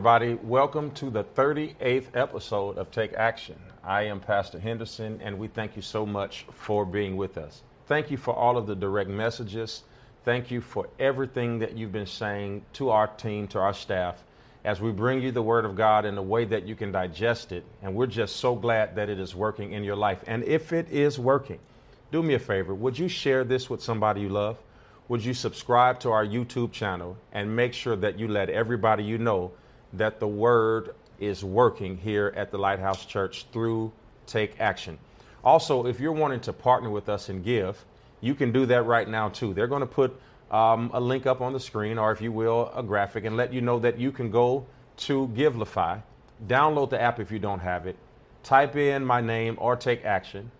Everybody. Welcome to the 38th episode of Take Action. I am Pastor Henderson, and we thank you so much for being with us. Thank you for all of the direct messages. Thank you for everything that you've been saying to our team, to our staff, as we bring you the Word of God in a way that you can digest it. And we're just so glad that it is working in your life. And if it is working, do me a favor. Would you share this with somebody you love? would you subscribe to our YouTube channel and make sure that you let everybody you know that the word is working here at the Lighthouse Church through Take Action. Also, if you're wanting to partner with us and give, you can do that right now too. They're going to put um, a link up on the screen, or if you will, a graphic, and let you know that you can go to Givelify, download the app if you don't have it, type in my name or Take Action,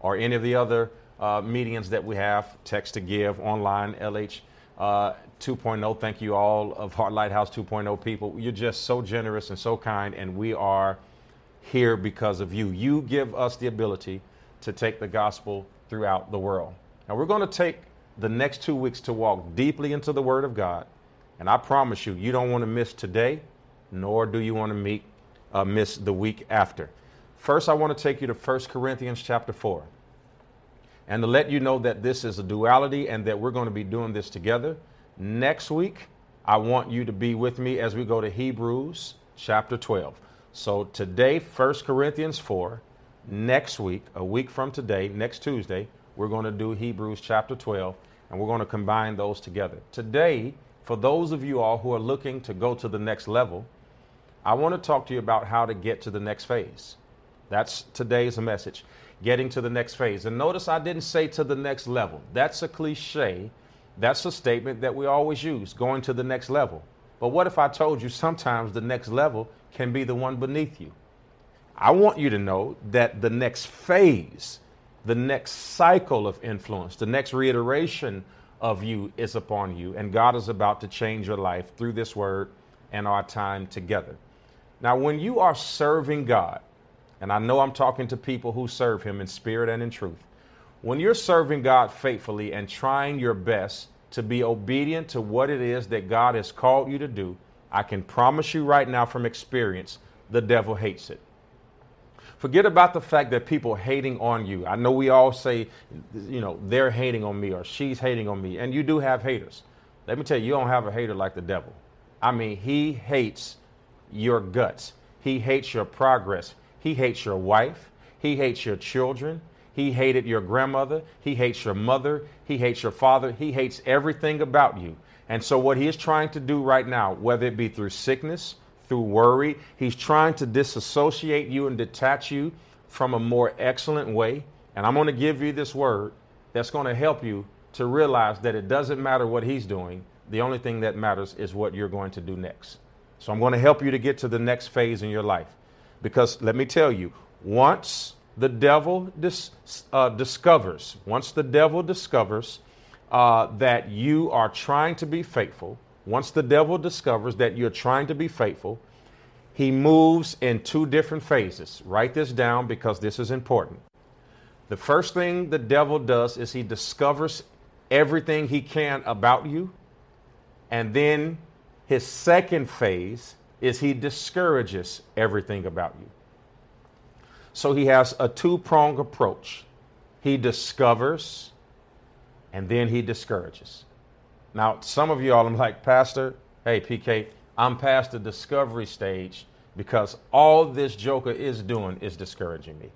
or any of the other uh, mediums that we have, text to give, online, LH uh, 2.0. Thank you all of Heart Lighthouse 2.0 people. You're just so generous and so kind, and we are here because of you. You give us the ability to take the gospel throughout the world. Now, we're going to take the next two weeks to walk deeply into the Word of God, and I promise you, you don't want to miss today, nor do you want to meet, uh, miss the week after. First, I want to take you to 1 Corinthians chapter 4 and to let you know that this is a duality and that we're going to be doing this together. Next week, I want you to be with me as we go to Hebrews chapter 12. So today, 1 Corinthians 4. Next week, a week from today, next Tuesday, we're going to do Hebrews chapter 12 and we're going to combine those together. Today, for those of you all who are looking to go to the next level, I want to talk to you about how to get to the next phase. That's today's message getting to the next phase. And notice I didn't say to the next level. That's a cliche. That's a statement that we always use, going to the next level. But what if I told you sometimes the next level can be the one beneath you? I want you to know that the next phase, the next cycle of influence, the next reiteration of you is upon you, and God is about to change your life through this word and our time together. Now, when you are serving God, and I know I'm talking to people who serve Him in spirit and in truth. When you're serving God faithfully and trying your best to be obedient to what it is that God has called you to do, I can promise you right now from experience, the devil hates it. Forget about the fact that people hating on you. I know we all say, you know, they're hating on me or she's hating on me, and you do have haters. Let me tell you, you don't have a hater like the devil. I mean, he hates your guts. He hates your progress. He hates your wife. He hates your children. He hated your grandmother. He hates your mother. He hates your father. He hates everything about you. And so, what he is trying to do right now, whether it be through sickness, through worry, he's trying to disassociate you and detach you from a more excellent way. And I'm going to give you this word that's going to help you to realize that it doesn't matter what he's doing. The only thing that matters is what you're going to do next. So, I'm going to help you to get to the next phase in your life. Because let me tell you, once the devil dis, uh, discovers, once the devil discovers uh, that you are trying to be faithful, once the devil discovers that you're trying to be faithful, he moves in two different phases. Write this down because this is important. The first thing the devil does is he discovers everything he can about you. And then his second phase is he discourages everything about you. So he has a two pronged approach. He discovers and then he discourages. Now, some of y'all, I'm like, Pastor, hey, PK, I'm past the discovery stage because all this joker is doing is discouraging me.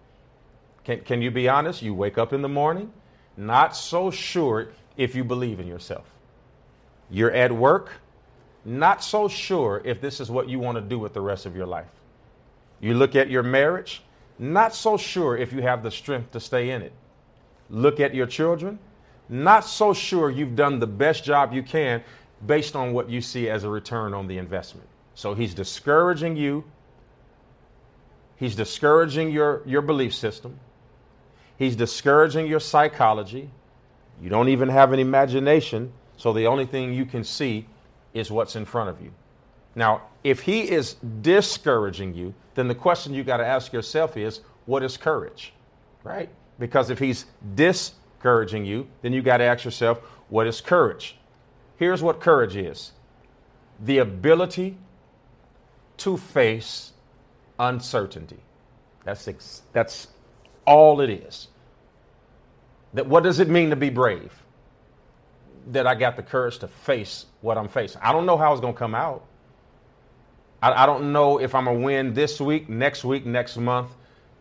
Can, can you be honest? You wake up in the morning, not so sure if you believe in yourself. You're at work, not so sure if this is what you want to do with the rest of your life. You look at your marriage, not so sure if you have the strength to stay in it. Look at your children, not so sure you've done the best job you can based on what you see as a return on the investment. So he's discouraging you. He's discouraging your, your belief system. He's discouraging your psychology. You don't even have an imagination, so the only thing you can see is what's in front of you. Now, if he is discouraging you, then the question you got to ask yourself is, what is courage? Right? Because if he's discouraging you, then you got to ask yourself, what is courage? Here's what courage is the ability to face uncertainty. That's, ex- that's all it is. That what does it mean to be brave? That I got the courage to face what I'm facing. I don't know how it's going to come out. I, I don't know if I'm going to win this week, next week, next month,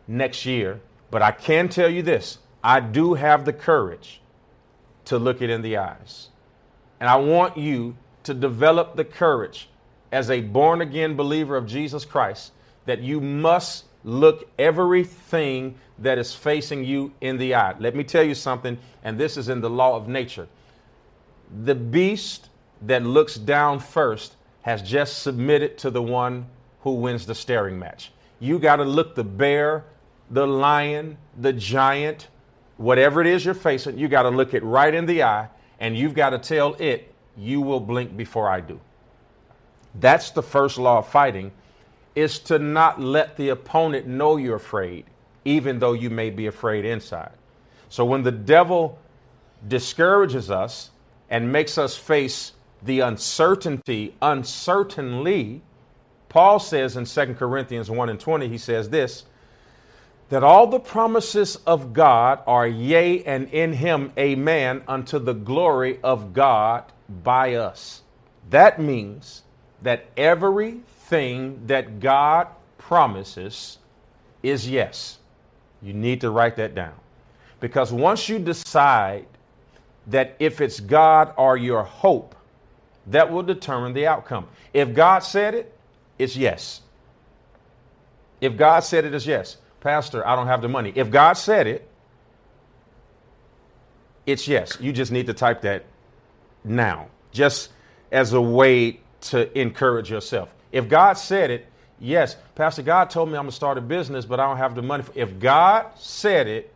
next year. But I can tell you this I do have the courage to look it in the eyes. And I want you to develop the courage as a born again believer of Jesus Christ that you must look everything that is facing you in the eye. Let me tell you something, and this is in the law of nature. The beast that looks down first has just submitted to the one who wins the staring match. You got to look the bear, the lion, the giant, whatever it is you're facing, you got to look it right in the eye and you've got to tell it, you will blink before I do. That's the first law of fighting is to not let the opponent know you're afraid, even though you may be afraid inside. So when the devil discourages us and makes us face the uncertainty uncertainly, Paul says in 2 Corinthians 1 and 20, he says this that all the promises of God are yea and in him amen unto the glory of God by us. That means that everything that God promises is yes. You need to write that down. Because once you decide that if it's God or your hope, that will determine the outcome. If God said it, it's yes. If God said it, it's yes. Pastor, I don't have the money. If God said it, it's yes. You just need to type that now, just as a way to encourage yourself. If God said it, yes. Pastor, God told me I'm going to start a business, but I don't have the money. If God said it,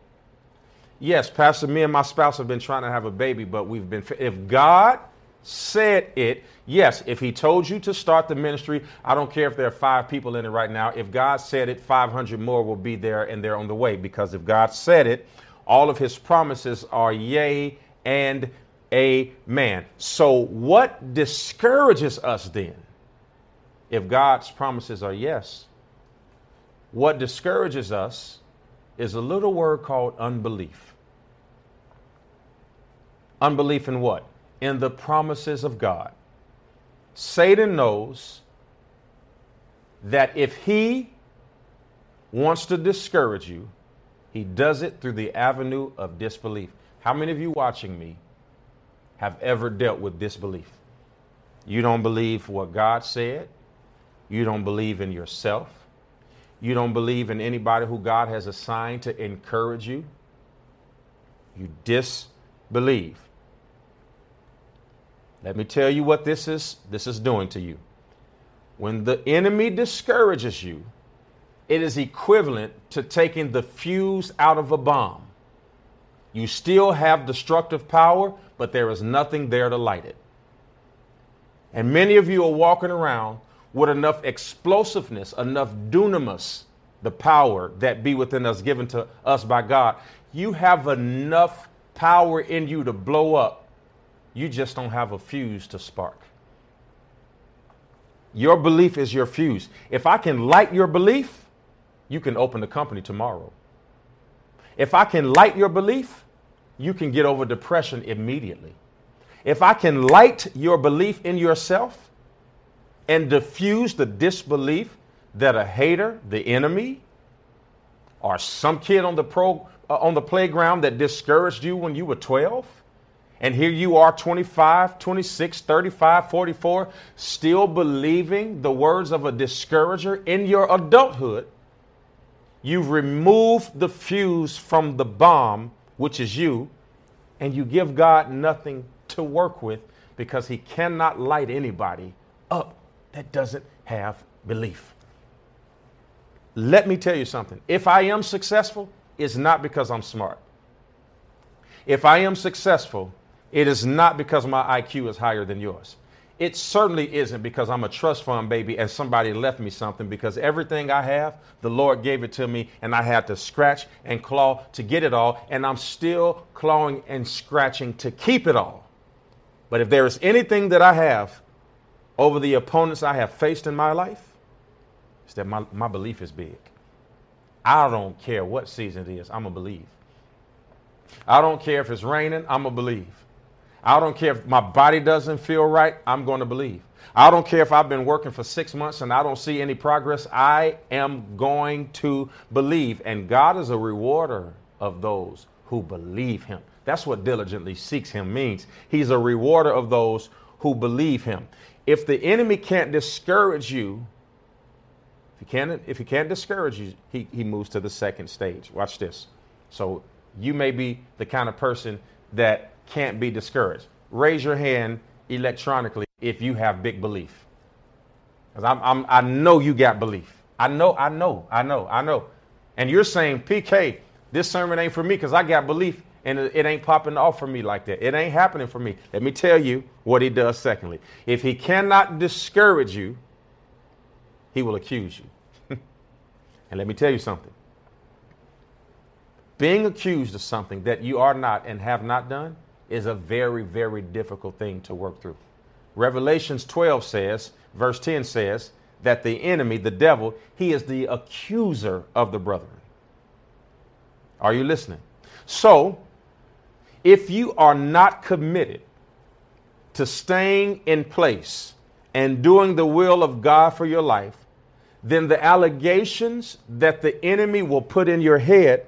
yes. Pastor, me and my spouse have been trying to have a baby, but we've been. If God said it, yes, if he told you to start the ministry, I don't care if there are five people in it right now. If God said it, 500 more will be there and they're on the way because if God said it, all of his promises are yea and amen. So, what discourages us then? If God's promises are yes, what discourages us is a little word called unbelief. Unbelief in what? In the promises of God. Satan knows that if he wants to discourage you, he does it through the avenue of disbelief. How many of you watching me have ever dealt with disbelief? You don't believe what God said. You don't believe in yourself. You don't believe in anybody who God has assigned to encourage you. You disbelieve. Let me tell you what this is this is doing to you. When the enemy discourages you, it is equivalent to taking the fuse out of a bomb. You still have destructive power, but there is nothing there to light it. And many of you are walking around with enough explosiveness, enough dunamis, the power that be within us given to us by God. You have enough power in you to blow up you just don't have a fuse to spark. Your belief is your fuse. If I can light your belief, you can open the company tomorrow. If I can light your belief, you can get over depression immediately. If I can light your belief in yourself and diffuse the disbelief that a hater, the enemy, or some kid on the pro uh, on the playground that discouraged you when you were 12, and here you are 25, 26, 35, 44, still believing the words of a discourager in your adulthood. You've removed the fuse from the bomb, which is you, and you give God nothing to work with because He cannot light anybody up that doesn't have belief. Let me tell you something. If I am successful, it's not because I'm smart. If I am successful, it is not because my IQ is higher than yours. It certainly isn't because I'm a trust fund baby and somebody left me something because everything I have, the Lord gave it to me and I had to scratch and claw to get it all. And I'm still clawing and scratching to keep it all. But if there is anything that I have over the opponents I have faced in my life, It's that my, my belief is big. I don't care what season it is, I'm going to believe. I don't care if it's raining, I'm going to believe. I don't care if my body doesn't feel right, I'm going to believe. I don't care if I've been working for six months and I don't see any progress, I am going to believe. And God is a rewarder of those who believe Him. That's what diligently seeks Him means. He's a rewarder of those who believe Him. If the enemy can't discourage you, if he can't, if he can't discourage you, he, he moves to the second stage. Watch this. So you may be the kind of person that can't be discouraged. Raise your hand electronically if you have big belief. Because I'm, I'm, I know you got belief. I know, I know, I know, I know. And you're saying, PK, this sermon ain't for me because I got belief and it, it ain't popping off for me like that. It ain't happening for me. Let me tell you what he does secondly. If he cannot discourage you, he will accuse you. and let me tell you something. Being accused of something that you are not and have not done is a very, very difficult thing to work through. Revelations 12 says, verse 10 says, that the enemy, the devil, he is the accuser of the brethren. Are you listening? So, if you are not committed to staying in place and doing the will of God for your life, then the allegations that the enemy will put in your head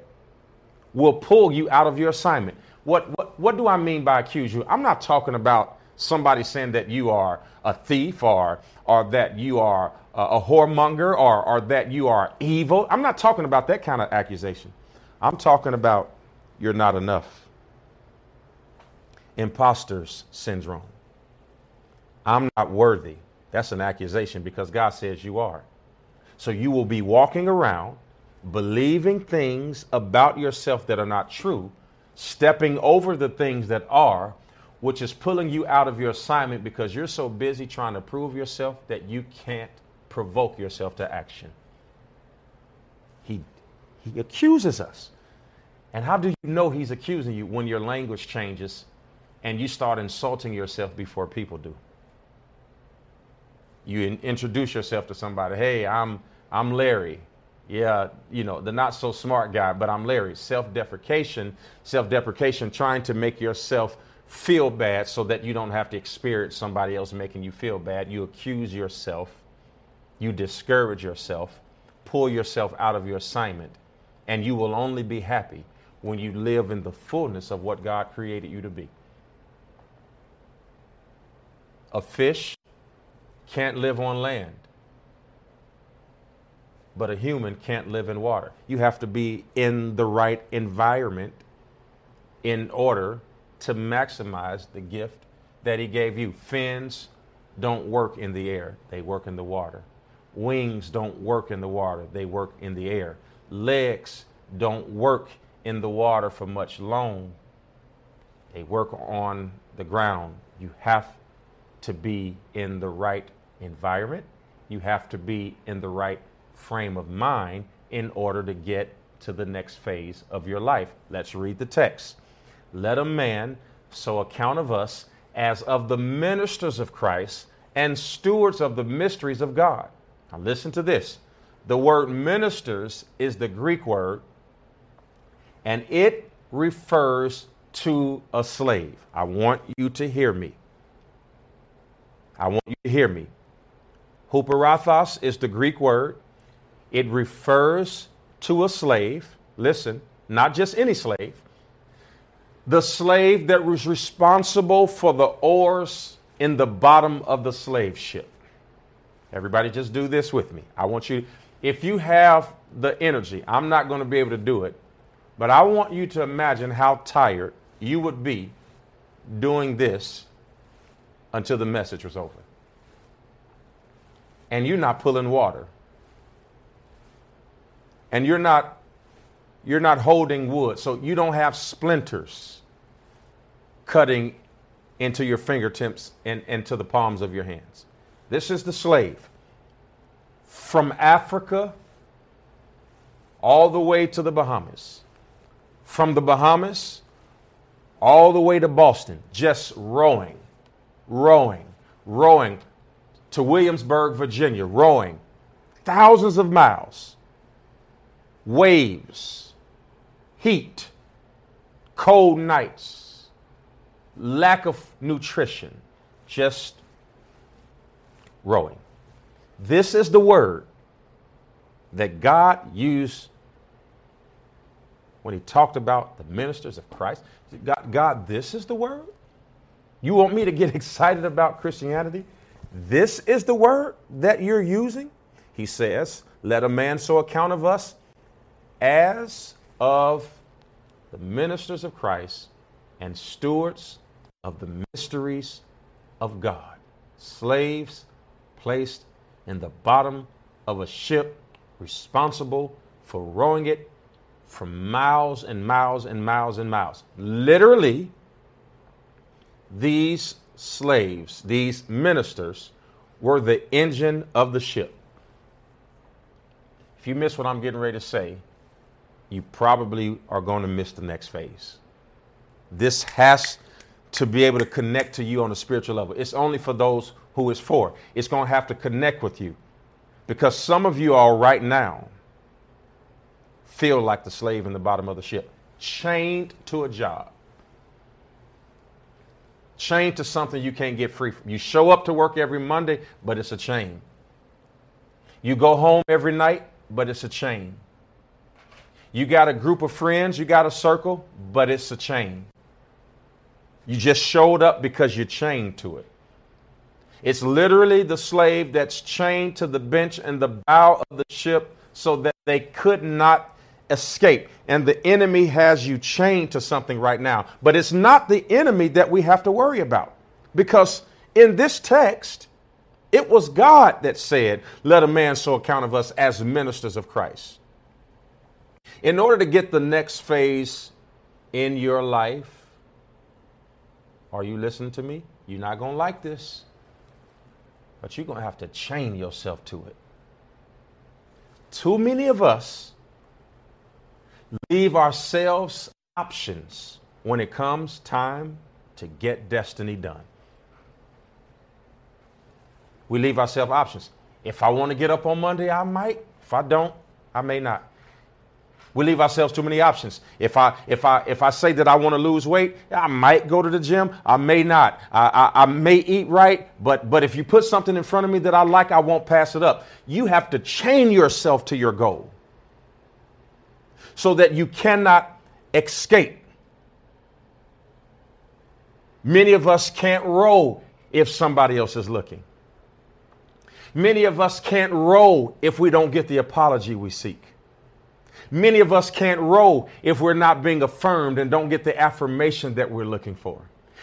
will pull you out of your assignment. What, what, what do I mean by accuse you? I'm not talking about somebody saying that you are a thief or, or that you are a, a whoremonger or, or that you are evil. I'm not talking about that kind of accusation. I'm talking about you're not enough. Imposters syndrome. I'm not worthy. That's an accusation because God says you are. So you will be walking around believing things about yourself that are not true, stepping over the things that are, which is pulling you out of your assignment because you're so busy trying to prove yourself that you can't provoke yourself to action. He, he accuses us. And how do you know he's accusing you when your language changes and you start insulting yourself before people do? You in, introduce yourself to somebody. Hey, I'm I'm Larry yeah, you know, the not so smart guy, but I'm Larry. Self deprecation, self deprecation, trying to make yourself feel bad so that you don't have to experience somebody else making you feel bad. You accuse yourself, you discourage yourself, pull yourself out of your assignment, and you will only be happy when you live in the fullness of what God created you to be. A fish can't live on land but a human can't live in water. You have to be in the right environment in order to maximize the gift that He gave you. Fins don't work in the air, they work in the water. Wings don't work in the water, they work in the air. Legs don't work in the water for much long, they work on the ground. You have to be in the right environment, you have to be in the right frame of mind in order to get to the next phase of your life. Let's read the text. Let a man so account of us as of the ministers of Christ and stewards of the mysteries of God. Now, listen to this. The word ministers is the Greek word, and it refers to a slave. I want you to hear me. I want you to hear me. Huperathos is the Greek word, it refers to a slave, listen, not just any slave, the slave that was responsible for the oars in the bottom of the slave ship. Everybody, just do this with me. I want you, if you have the energy, I'm not going to be able to do it, but I want you to imagine how tired you would be doing this until the message was over. And you're not pulling water and you're not you're not holding wood so you don't have splinters cutting into your fingertips and into the palms of your hands. This is the slave. From africa all the way to the bahamas. From the bahamas all the way to boston just rowing rowing rowing to williamsburg virginia rowing thousands of miles, waves, heat, cold nights, lack of nutrition, just rowing. This is the word that God used when he talked about the ministers of Christ. God, God, this is the word? You want me to get excited about Christianity? This is the word that you're using? He says, Let a man so account of us as of the ministers of Christ and stewards of the mysteries of God, slaves placed in the bottom of a ship, responsible for rowing it for miles and miles and miles and miles. Literally, these slaves, these ministers, were the engine of the ship. If you miss what I'm getting ready to say, you probably are going to miss the next phase. This has to be able to connect to you on a spiritual level. It's only for those who it's for. It's going to have to connect with you because some of you are right now feel like the slave in the bottom of the ship, chained to a job, chained to something you can't get free from. You show up to work every Monday, but it's a chain. You go home every night, but it's a chain. You got a group of friends, you got a circle, but it's a chain. You just showed up because you're chained to it. It's literally the slave that's chained to the bench and the bow of the ship so that they could not escape. And the enemy has you chained to something right now. But it's not the enemy that we have to worry about. Because in this text, it was God that said, Let a man so account of us as ministers of Christ. In order to get the next phase in your life, are you listening to me? You're not going to like this, but you're going to have to chain yourself to it. Too many of us leave ourselves options when it comes time to get destiny done. We leave ourselves options. If I want to get up on Monday, I might. If I don't, I may not. We leave ourselves too many options. If I if I if I say that I want to lose weight, I might go to the gym. I may not. I, I, I may eat right, but but if you put something in front of me that I like, I won't pass it up. You have to chain yourself to your goal so that you cannot escape. Many of us can't row if somebody else is looking. Many of us can't row if we don't get the apology we seek. Many of us can't row if we're not being affirmed and don't get the affirmation that we're looking for.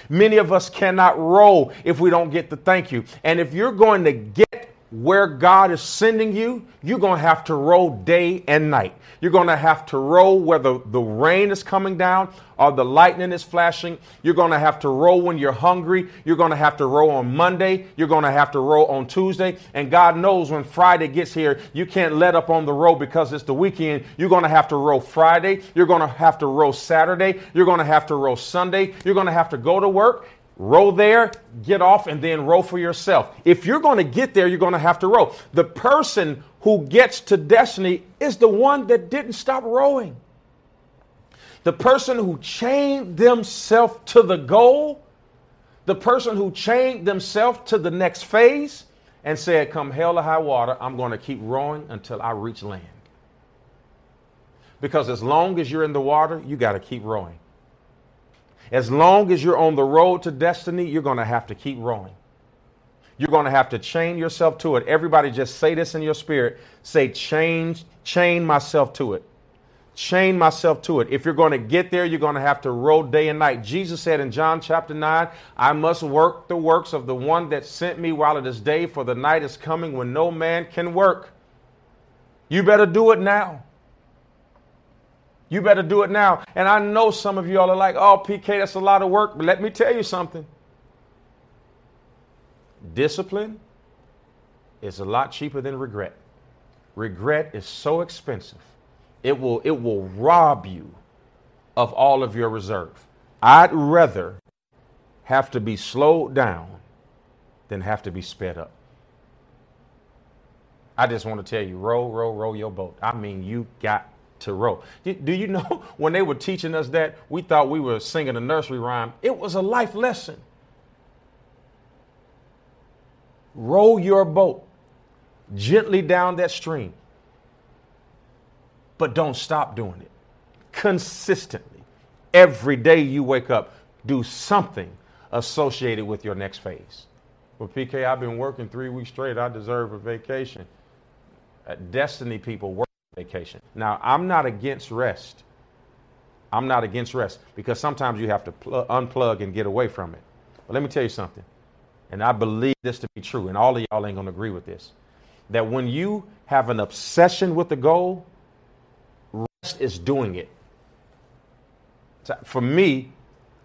Many of us cannot row if we don't get the thank you. And if you're going to get where God is sending you, you're going to have to row day and night. You're going to have to row whether the rain is coming down or the lightning is flashing. You're going to have to row when you're hungry. You're going to have to row on Monday. You're going to have to row on Tuesday. And God knows when Friday gets here, you can't let up on the row because it's the weekend. You're going to have to row Friday. You're going to have to row Saturday. You're going to have to row Sunday. You're going to have to go to work row there, get off, and then row for yourself. If you're going to get there, you're going to have to row. The person who gets to destiny is the one that didn't stop rowing. The person who chained themselves to the goal, the person who chained themselves to the next phase and said, Come hell or high water, I'm going to keep rowing until I reach land. Because as long as you're in the water, you got to keep rowing. As long as you're on the road to destiny, you're going to have to keep rowing. You're going to have to chain yourself to it. Everybody just say this in your spirit. Say, chain chain myself to it. Chain myself to it. If you're going to get there, you're going to have to row day and night. Jesus said in John chapter 9, I must work the works of the one that sent me while it is day, for the night is coming when no man can work. You better do it now. You better do it now. And I know some of y'all are like, oh, PK, that's a lot of work. But let me tell you something discipline is a lot cheaper than regret. Regret is so expensive. It will, it will rob you of all of your reserve. I'd rather have to be slowed down than have to be sped up. I just want to tell you, row, row, row your boat. I mean, you got to row. Do you know when they were teaching us that, we thought we were singing a nursery rhyme? It was a life lesson. Row your boat gently down that stream, but don't stop doing it consistently. Every day you wake up, do something associated with your next phase. Well, PK, I've been working three weeks straight. I deserve a vacation. Uh, Destiny people work vacation. Now, I'm not against rest. I'm not against rest because sometimes you have to pl- unplug and get away from it. But let me tell you something, and I believe this to be true, and all of y'all ain't going to agree with this that when you have an obsession with the goal, rest is doing it. For me,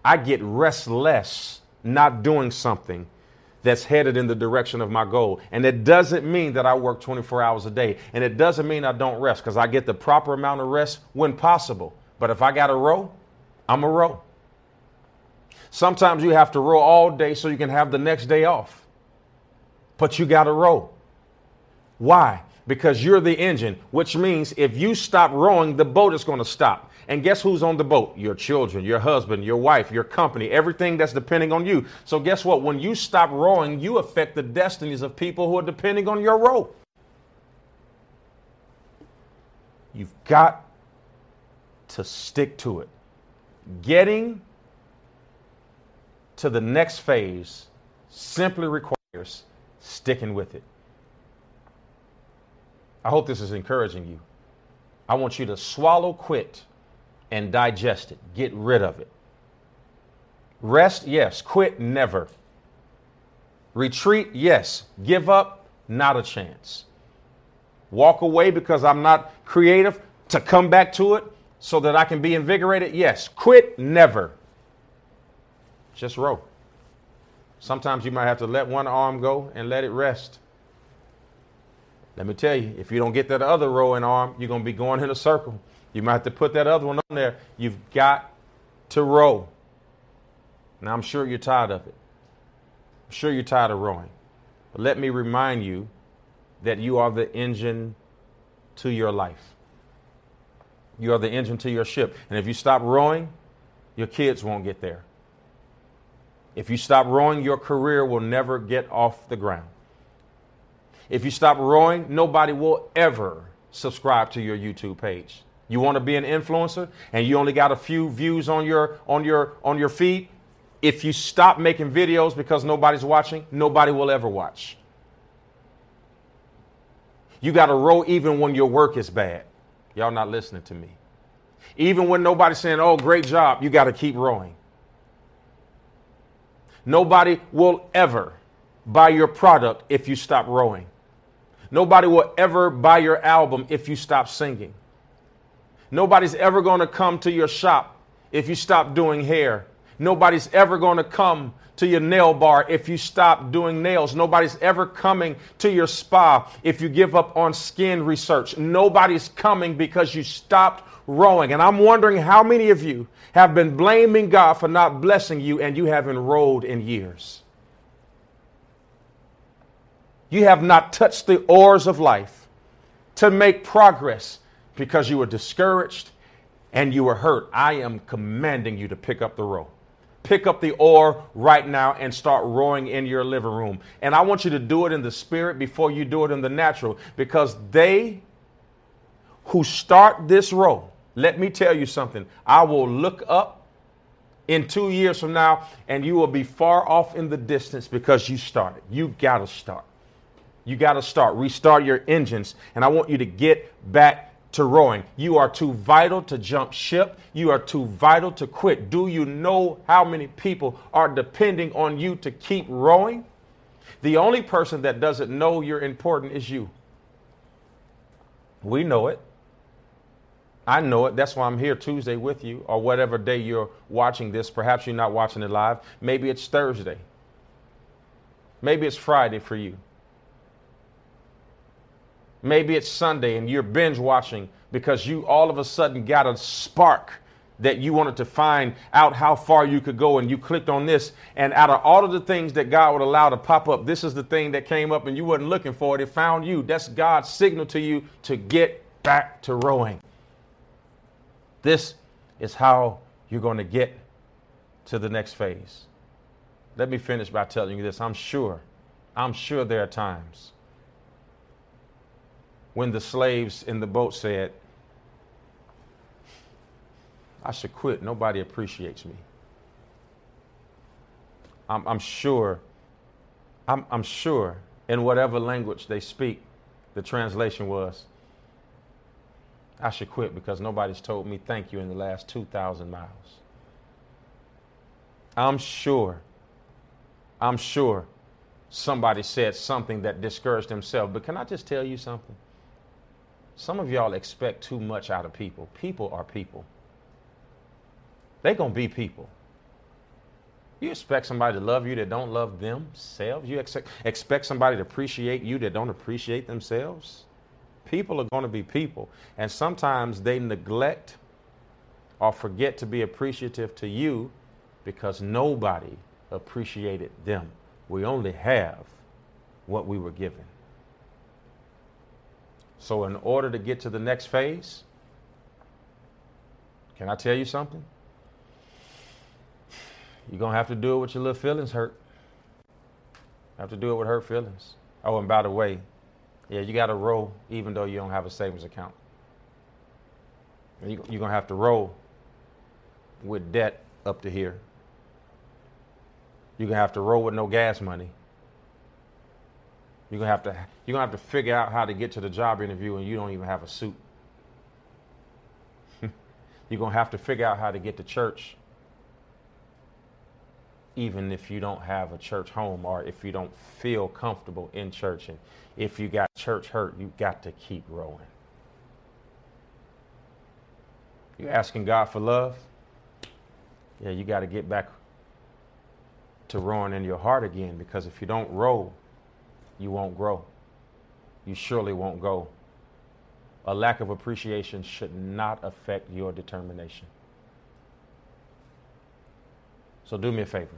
I get restless not doing something that's headed in the direction of my goal. And it doesn't mean that I work 24 hours a day. And it doesn't mean I don't rest because I get the proper amount of rest when possible. But if I got to row, I'm a row. Sometimes you have to row all day so you can have the next day off. But you got to row. Why? Because you're the engine, which means if you stop rowing, the boat is going to stop. And guess who's on the boat? Your children, your husband, your wife, your company, everything that's depending on you. So, guess what? When you stop rowing, you affect the destinies of people who are depending on your row. You've got to stick to it. Getting to the next phase simply requires sticking with it. I hope this is encouraging you. I want you to swallow quit and digest it. Get rid of it. Rest, yes. Quit, never. Retreat, yes. Give up, not a chance. Walk away because I'm not creative to come back to it so that I can be invigorated, yes. Quit, never. Just row. Sometimes you might have to let one arm go and let it rest. Let me tell you, if you don't get that other rowing arm, you're going to be going in a circle. You might have to put that other one on there. You've got to row. Now, I'm sure you're tired of it. I'm sure you're tired of rowing. But let me remind you that you are the engine to your life. You are the engine to your ship. And if you stop rowing, your kids won't get there. If you stop rowing, your career will never get off the ground. If you stop rowing, nobody will ever subscribe to your YouTube page. You want to be an influencer and you only got a few views on your on your on your feed? If you stop making videos because nobody's watching, nobody will ever watch. You got to row even when your work is bad. Y'all not listening to me. Even when nobody's saying, "Oh, great job," you got to keep rowing. Nobody will ever buy your product if you stop rowing. Nobody will ever buy your album if you stop singing. Nobody's ever going to come to your shop if you stop doing hair. Nobody's ever going to come to your nail bar if you stop doing nails. Nobody's ever coming to your spa if you give up on skin research. Nobody's coming because you stopped rowing. And I'm wondering how many of you have been blaming God for not blessing you and you haven't rowed in years. You have not touched the oars of life to make progress because you were discouraged and you were hurt, I am commanding you to pick up the row. Pick up the oar right now and start rowing in your living room. And I want you to do it in the spirit before you do it in the natural because they who start this row, let me tell you something. I will look up in two years from now and you will be far off in the distance because you started. You got to start. You got to start. Restart your engines. And I want you to get back to rowing. You are too vital to jump ship. You are too vital to quit. Do you know how many people are depending on you to keep rowing? The only person that doesn't know you're important is you. We know it. I know it. That's why I'm here Tuesday with you, or whatever day you're watching this. Perhaps you're not watching it live. Maybe it's Thursday. Maybe it's Friday for you. Maybe it's Sunday and you're binge watching because you all of a sudden got a spark. that you wanted to find out how far you could go and you clicked on this. And out of all of the things that God would allow to pop up this is the thing that came up and you wasn't looking for it. It found you. That's God's signal to you to get back to rowing. This is how you're going to get to the next phase. Let me finish by telling you this. I'm sure I'm sure there are times when the slaves in the boat said I should quit. Nobody appreciates me. I'm, I'm sure, I'm, I'm sure in whatever language they speak, the translation was, I should quit because nobody's told me thank you in the last 2,000 miles. I'm sure, I'm sure somebody said something that discouraged themselves. But can I just tell you something? Some of y'all expect too much out of people. People are people they're going to be people. You expect somebody to love you that don't love themselves? You expect, expect somebody to appreciate you that don't appreciate themselves? People are going to be people. And sometimes they neglect or forget to be appreciative to you because nobody appreciated them. We only have what we were given. So, in order to get to the next phase, can I tell you something? You're going to have to do it with your little feelings hurt. Have to do it with hurt feelings. Oh, and by the way, yeah, you got to roll even though you don't have a savings account. You're going to have to roll with debt up to here. You're going to have to roll with no gas money. You're to have to you're to have to figure out how to get to the job interview and you don't even have a suit. you're to have to figure out how to get to church even if you don't have a church home or if you don't feel comfortable in church. And if you got church hurt, you got to keep growing. You're asking God for love? Yeah, you got to get back to rowing in your heart again because if you don't row, you won't grow. You surely won't go. A lack of appreciation should not affect your determination. So do me a favor.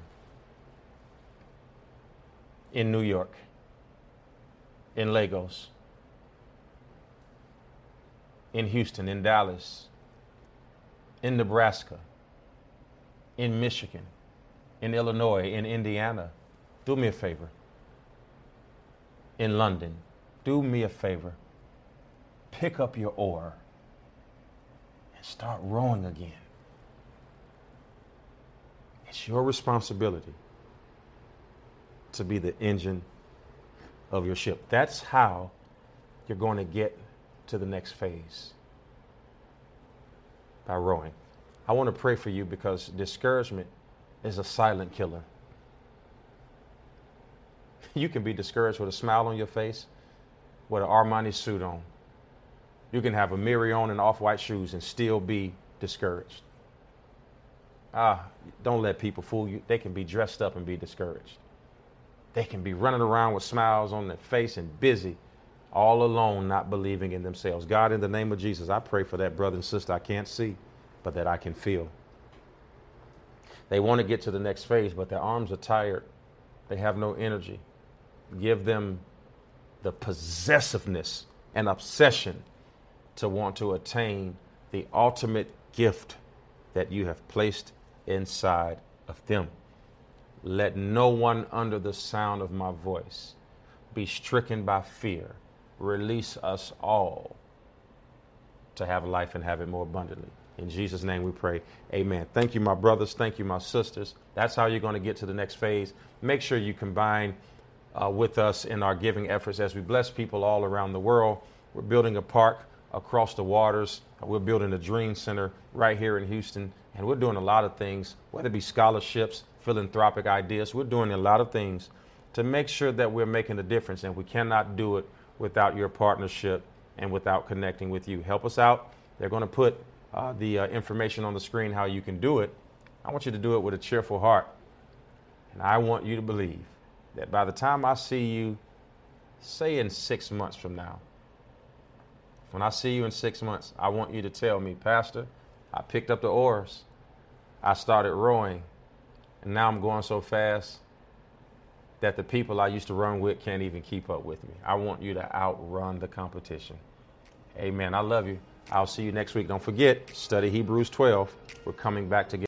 In New York, in Lagos, in Houston, in Dallas, in Nebraska, in Michigan, in Illinois, in Indiana, do me a favor. In London, do me a favor. Pick up your oar and start rowing again. It's your responsibility to be the engine of your ship. That's how you're going to get to the next phase by rowing. I want to pray for you because discouragement is a silent killer. You can be discouraged with a smile on your face, with an Armani suit on. You can have Amiri on and off white shoes and still be discouraged. Ah, don't let people fool you. They can be dressed up and be discouraged. They can be running around with smiles on their face and busy, all alone, not believing in themselves. God, in the name of Jesus, I pray for that brother and sister I can't see, but that I can feel. They want to get to the next phase, but their arms are tired. They have no energy. Give them the possessiveness and obsession to want to attain the ultimate gift that you have placed inside of them. Let no one under the sound of my voice be stricken by fear. Release us all to have life and have it more abundantly. In Jesus' name we pray. Amen. Thank you, my brothers. Thank you, my sisters. That's how you're going to get to the next phase. Make sure you combine uh, with us in our giving efforts as we bless people all around the world. We're building a park across the waters. We're building a dream center right here in Houston. And we're doing a lot of things, whether it be scholarships, philanthropic ideas. We're doing a lot of things to make sure that we're making a difference. And we cannot do it without your partnership and without connecting with you. Help us out. They're going to put uh, the uh, information on the screen how you can do it. I want you to do it with a cheerful heart. And I want you to believe that by the time I see you, say in six months from now, when I see you in six months, I want you to tell me, Pastor, I picked up the oars. I started rowing. And now I'm going so fast that the people I used to run with can't even keep up with me. I want you to outrun the competition. Amen. I love you. I'll see you next week. Don't forget, study Hebrews 12. We're coming back together.